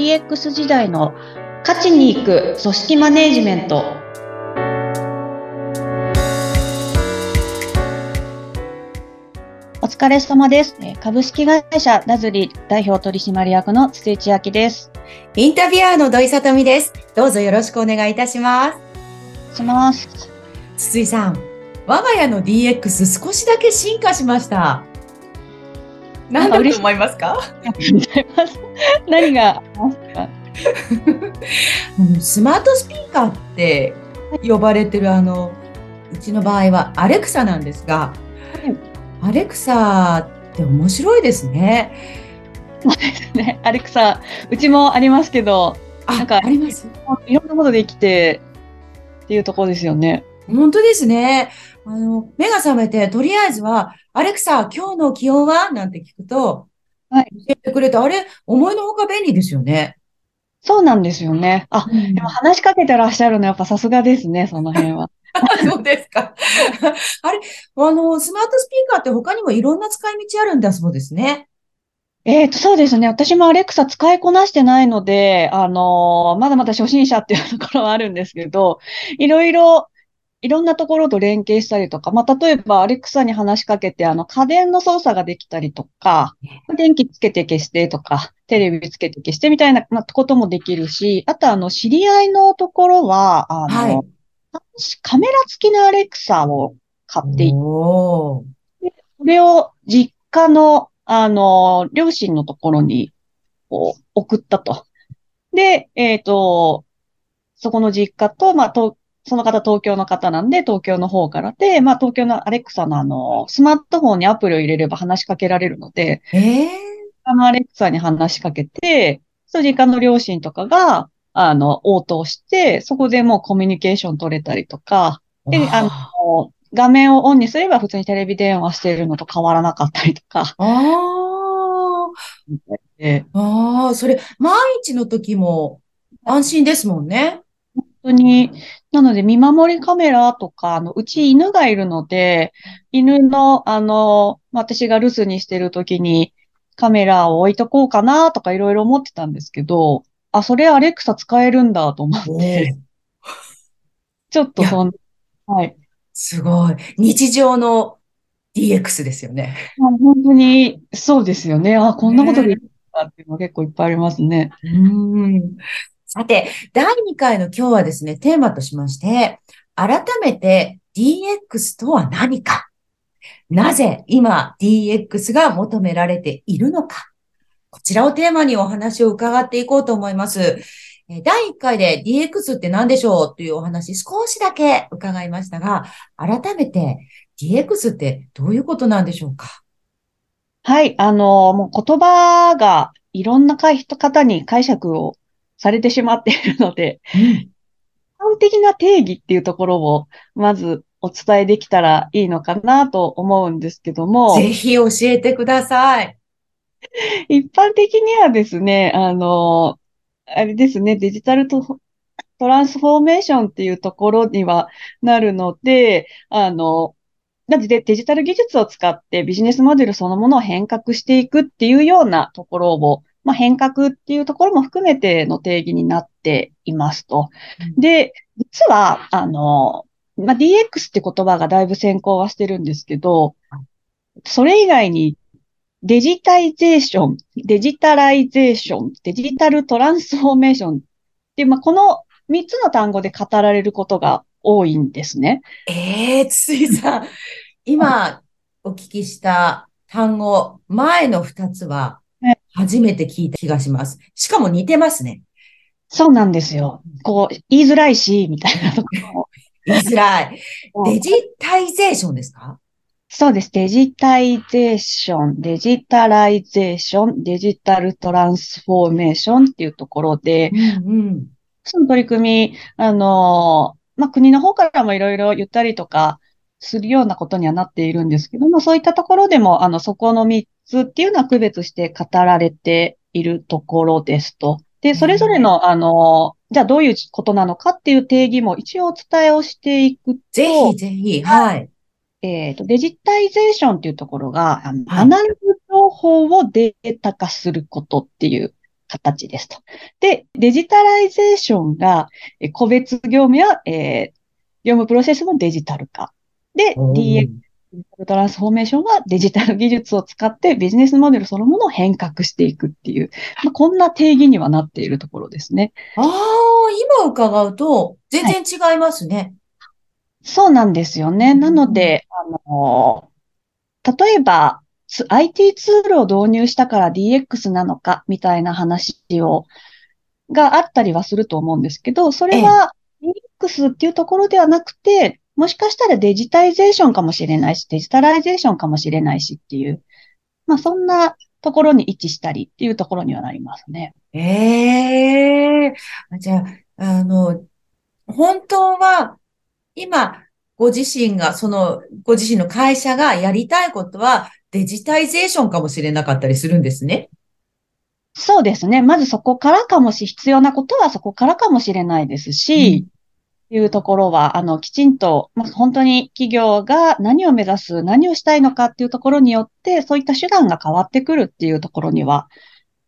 DX 時代の価値に行く組織マネジメント。お疲れ様です。株式会社ダズリ代表取締役の筒井千明です。インタビュアーの土井さとみです。どうぞよろしくお願いいたします。します。筒井さん、我が家の DX 少しだけ進化しました。何だと思いますか？ありがとうございます。何がありますか？スマートスピーカーって呼ばれてるあの、うちの場合はアレクサなんですが、アレクサって面白いですね。そうですね。アレクサ、うちもありますけど、あ、なんかあります？いろんなことできてっていうところですよね。本当ですね。あの、目が覚めて、とりあえずは、アレクサ、今日の気温は？なんて聞くと、はい教えてくれて、あれ、思いのほか便利ですよね。そうなんですよね。あ、でも話しかけてらっしゃるのやっぱさすがですね、その辺は。そうですか。あれ、あの、スマートスピーカーって他にもいろんな使い道あるんだそうですね。えーと、そうですね。私もアレクサ使いこなしてないので、あのーまだまだ初心者っていうところはあるんですけど、いろいろ、いろんなところと連携したりとか、まあ、例えばアレクサに話しかけて、あの、家電の操作ができたりとか、電気つけて消してとか、テレビつけて消してみたいなまあこともできるし、あとあの、知り合いのところは、あはい。の、カメラ付きのアレクサを買っていて、それを実家の、あの、両親のところに、こう、送ったと。で、えっと、そこの実家と、まあ、と、その方東京の方なんで、東京の方からで、まあ、東京のアレクサのあの、スマートフォンにアプリを入れれば話しかけられるので、ええあのアレクサに話しかけて、そう実家の両親とかが、あの、応答して、そこでもうコミュニケーション取れたりとか、で、あ。わの、画面をオンにすれば普通にテレビ電話してるのと変わらなかったりとか、あ でーあー、それ、万一の時も安心ですもんね。本当に、なので見守りカメラとか、あの、うち犬がいるので、犬の、あの、私が留守にしてる時にカメラを置いとこうかなとかいろいろ思ってたんですけど、あ、それアレクサ使えるんだと思っおて、ーちょっとそん、はい。すごい。日常の DX ですよね。まあ本当に、そうですよね。あ、こんなことできるんだっていうのが結構いっぱいありますね。うんさて、第2回の今日はですね、テーマとしまして、改めて DX とは何かなぜ今 DX が求められているのかこちらをテーマにお話を伺っていこうと思います。第1回で DX って何でしょうというお話少しだけ伺いましたが、改めて DX ってどういうことなんでしょうか？はい。あの、もう言葉がいろんな方に解釈をされてしまっているので、うん一般的な定義っていうところを、まずお伝えできたらいいのかなと思うんですけども、ぜひ教えてください。一般的にはですね、あの、あれですね、デジタルトトランスフォーメーションっていうところにはなるので、あの、なのでデジタル技術を使ってビジネスモデルそのものを変革していくっていうようなところを、まあ、変革っていうところも含めての定義になっていますと。で、実は、あの、まあ、DX って言葉がだいぶ先行はしてるんですけど、それ以外にデジタイゼーション、デジタライゼーション、デジタルトランスフォーメーションっていう、まあ、この3つの単語で語られることが多いんですね。ええついさん、今お聞きした単語、前の二つはね初めて聞いた気がします。しかも似てますね。そうなんですよ。こう、言いづらいし、みたいなところ言いづらい。も。デジタイゼーションですか？そうです。デジタイゼーション、デジタライゼーション、デジタルトランスフォーメーションっていうところで、うんその取り組み、あの、まあ、国の方からもいろいろ言ったりとかするようなことにはなっているんですけども、そういったところでも、あの、そこの3つっていうのは区別して語られているところですと。で、それぞれの、あの、じゃあどういうことなのかっていう定義も一応お伝えをしていくと、ぜひぜひ、はい。えっと、デジタイゼーションっていうところが、あのはいアナログ情報をデータ化することっていう形ですと。で、デジタライゼーションが、え個別業務や、えー業務プロセスのデジタル化。で、DX トランスフォーメーションはデジタル技術を使ってビジネスモデルそのものを変革していくっていう、まあ、こんな定義にはなっているところですね。ああ、今伺うと、全然違いますね。そうなんですよね。うんなので、あの、例えば、つ IT ツールを導入したから DX なのかみたいな話を、があったりはすると思うんですけど、それは DX っていうところではなくて、もしかしたらデジタイゼーションかもしれないし、デジタライゼーションかもしれないしっていう、まあそんなところに位置したりっていうところにはなりますね。ええじゃあ、あの、本当は、今、ご自身が、その、ご自身の会社がやりたいことは、デジタイゼーションかもしれなかったりするんですね。そうですね。まずそこからかもし、必要なことはそこからかもしれないですし、いうところは、あの、きちんと、まあ、本当に企業が何を目指す、何をしたいのかっていうところによって、そういった手段が変わってくるっていうところには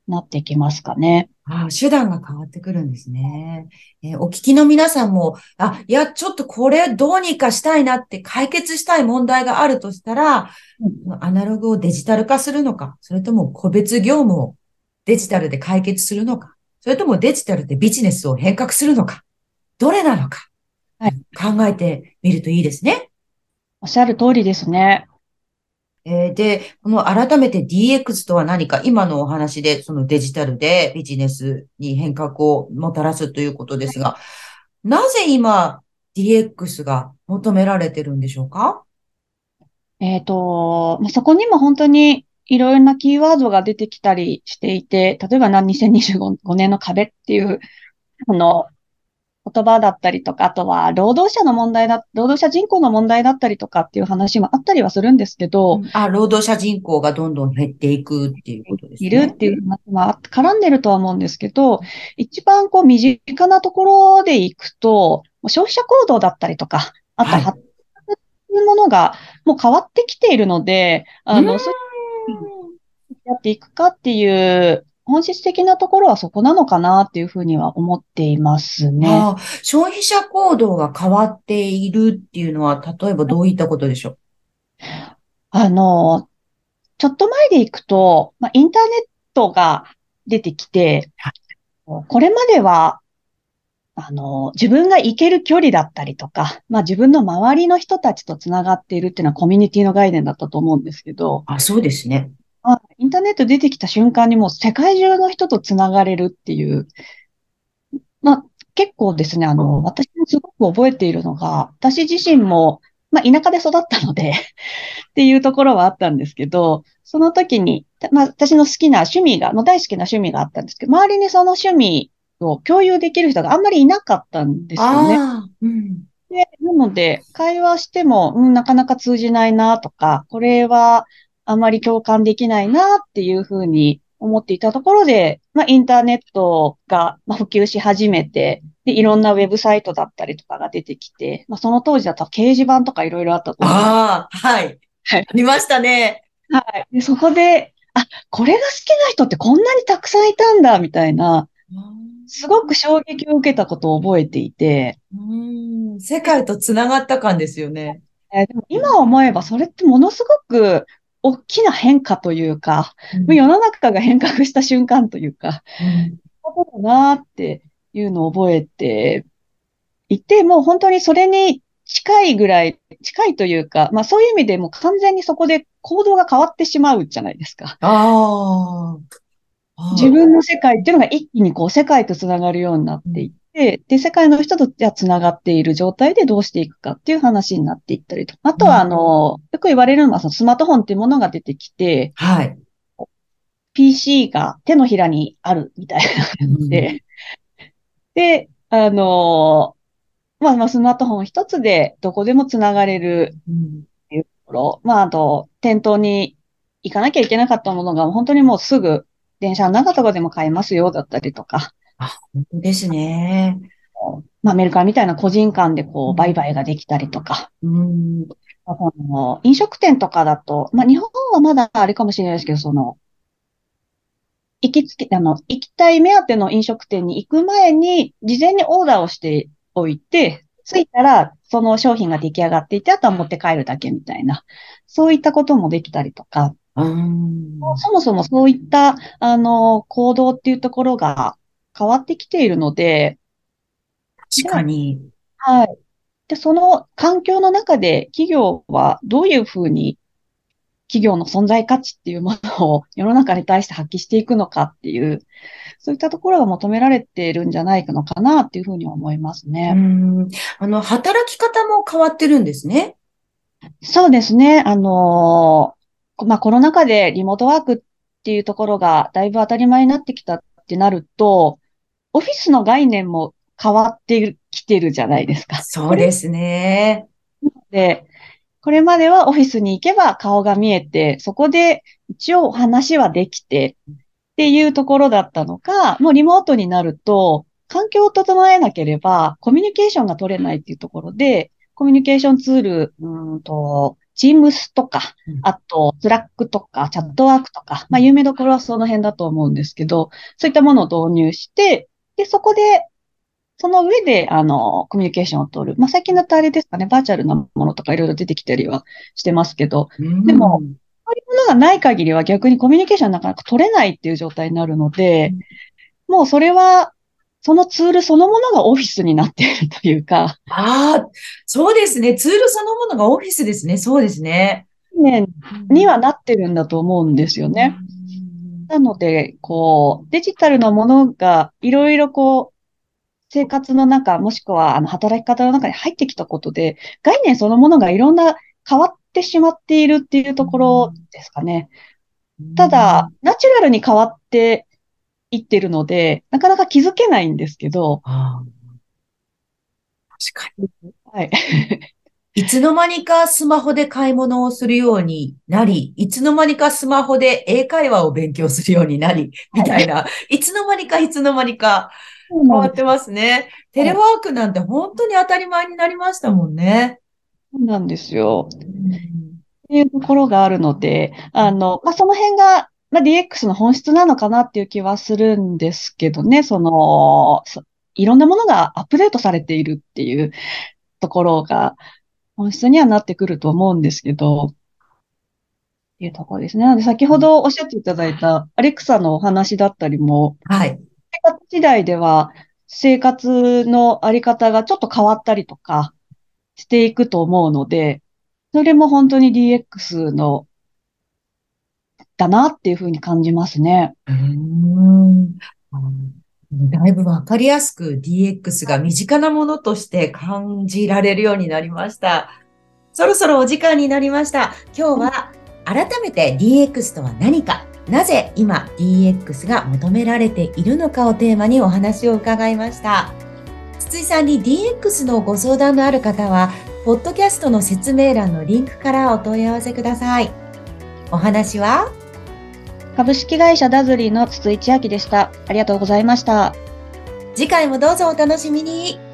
なってきますかね。ああ、手段が変わってくるんですね。えーお聞きの皆さんも、あ、いや、ちょっとこれどうにかしたいなって解決したい問題があるとしたら、アナログをデジタル化するのか、それとも個別業務をデジタルで解決するのか、それともデジタルでビジネスを変革するのか、どれなのか、はい考えてみるといいですね。おっしゃる通りですね。えーで、この改めて DX とは何か、今のお話でそのデジタルでビジネスに変革をもたらすということですが、なぜ今 DX が求められてるんでしょうか？えっと、まあ、そこにも本当にいろいろなキーワードが出てきたりしていて、例えばな2025年の壁っていう、あの、言葉だったりとか、あとは労働者の問題だ、労働者人口の問題だったりとかっていう話もあったりはするんですけど、あ、労働者人口がどんどん減っていくっていうことですね。いるっていう話は絡んでるとは思うんですけど、一番こう身近なところでいくと、消費者行動だったりとか、あとはい。発達というものがもう変わってきているので、あの、うんそうやっていくかっていう本質的なところはそこなのかなっていうふうには思っていますね。ああ、消費者行動が変わっているっていうのは、例えばどういったことでしょう？あの、ちょっと前でいくと、まあ、インターネットが出てきては、これまでは、あの、自分が行ける距離だったりとか、まあ自分の周りの人たちとつながっているっていうのはコミュニティの概念だったと思うんですけど、あ、そうですね。まあインターネット出てきた瞬間にもう世界中の人とつながれるっていう、まあ結構ですね、あの、私もすごく覚えているのが、私自身も、まあ田舎で育ったので っていうところはあったんですけど、その時に、まあ私の好きな趣味が、の大好きな趣味があったんですけど、周りにその趣味を共有できる人があんまりいなかったんですよね。うん。で、なので、会話しても、うん、なかなか通じないなとか、これはあまり共感できないなっていうふうに思っていたところで、まあ、インターネットがまあ普及し始めて、で、いろんなウェブサイトだったりとかが出てきて、まあ、その当時だと掲示板とかいろいろあったと思ああ、はい。はいありましたね。はい。で、そこで、あ、これが好きな人ってこんなにたくさんいたんだ、みたいな、すごく衝撃を受けたことを覚えていて、うん。世界とつながった感ですよね。えーでも今思えばそれってものすごく大きな変化というか、うん世の中が変革した瞬間というか、うんそうだなっていうのを覚えていて、もう本当にそれに近いぐらい、近いというか、まあそういう意味でもう完全にそこで行動が変わってしまうじゃないですか。ああ。自分の世界っていうのが一気にこう世界とつながるようになっていって、で、世界の人とじゃあつながっている状態でどうしていくかっていう話になっていったりと。あとは、あの、よく言われるのはそのスマートフォンっていうものが出てきて、はい。PC が手のひらにあるみたいな感じで、で、あの、まあまあスマートフォン一つでどこでもつながれるうん。ところ、まああと、店頭に行かなきゃいけなかったものが本当にもうすぐ電車の中とかでも買えますよだったりとか、あ、本当ですね。まあメルカリみたいな個人間でこう売買ができたりとか、うん。あの飲食店とかだと、まあ日本はまだあれかもしれないですけど、その、行きつけ、あの、行きたい目当ての飲食店に行く前に、事前にオーダーをしておいて、着いたら、その商品が出来上がっていて、あとは持って帰るだけみたいな、そういったこともできたりとか、うん。そもそもそういった、あの、行動っていうところが変わってきているので、確かに。はい。で、その環境の中で企業はどういうふうに企業の存在価値っていうものを世の中に対して発揮していくのかっていう、そういったところが求められているんじゃないのかなっていうふうに思いますうね。ん。あの、働き方も変わってるんですね。そうですね。あのーまあ、コロナ禍でリモートワークっていうところがだいぶ当たり前になってきたってなると、オフィスの概念も変わってきてるじゃないですか。そうですね。で、これまではオフィスに行けば顔が見えて、そこで一応話はできてっていうところだったのが、もうリモートになると、環境を整えなければコミュニケーションが取れないっていうところで、コミュニケーションツール、うーんと、Teams とかうん、あと、Slack とか、チャットワークとか、まあ、有名どころはその辺だと思うんですけど、そういったものを導入して、で、そこで、その上で、あの、コミュニケーションを取る。まあ、最近だとあれですかね、バーチャルなものとかいろいろ出てきたりはしてますけど、うんでも、そういうものがない限りは逆にコミュニケーションなかなか取れないっていう状態になるので、もうそれは、そのツールそのものがオフィスになっているというか、ああ、そうですね。ツールそのものがオフィスですね。そうですね。年にはなってるんだと思うんですよね。なので、こう、デジタルのものがいろいろこう、生活の中、もしくはあの働き方の中に入ってきたことで、概念そのものがいろんな変わってしまっているっていうところですかね。うん。ただ、ナチュラルに変わっていってるので、なかなか気づけないんですけど、確かに。はい。いつの間にかスマホで買い物をするようになり、いつの間にかスマホで英会話を勉強するようになり、みたいな、いつの間にかいつの間にか変わってますね。テレワークなんて本当に当たり前になりましたもんね。そうなんですよ。うんっていうところがあるので、あの、まあ、その辺が、まあ、DX の本質なのかなっていう気はするんですけどね、その、そいろんなものがアップデートされているっていうところが本質にはなってくると思うんですけど、っていうところですね。なので、先ほどおっしゃっていただいたアレクサのお話だったりも、はい。生活時代では生活のあり方がちょっと変わったりとかしていくと思うので、それも本当に DX の、だなっていうふうに感じますね。うーん。だいぶわかりやすく DX が身近なものとして感じられるようになりました。そろそろお時間になりました。今日は改めて DX とは何か、なぜ今 DX が求められているのかをテーマにお話を伺いました。筒井さんに DX のご相談のある方は、ポッドキャストの説明欄のリンクからお問い合わせください。お話は株式会社ダズリーの筒井千明でした。ありがとうございました。次回もどうぞお楽しみに。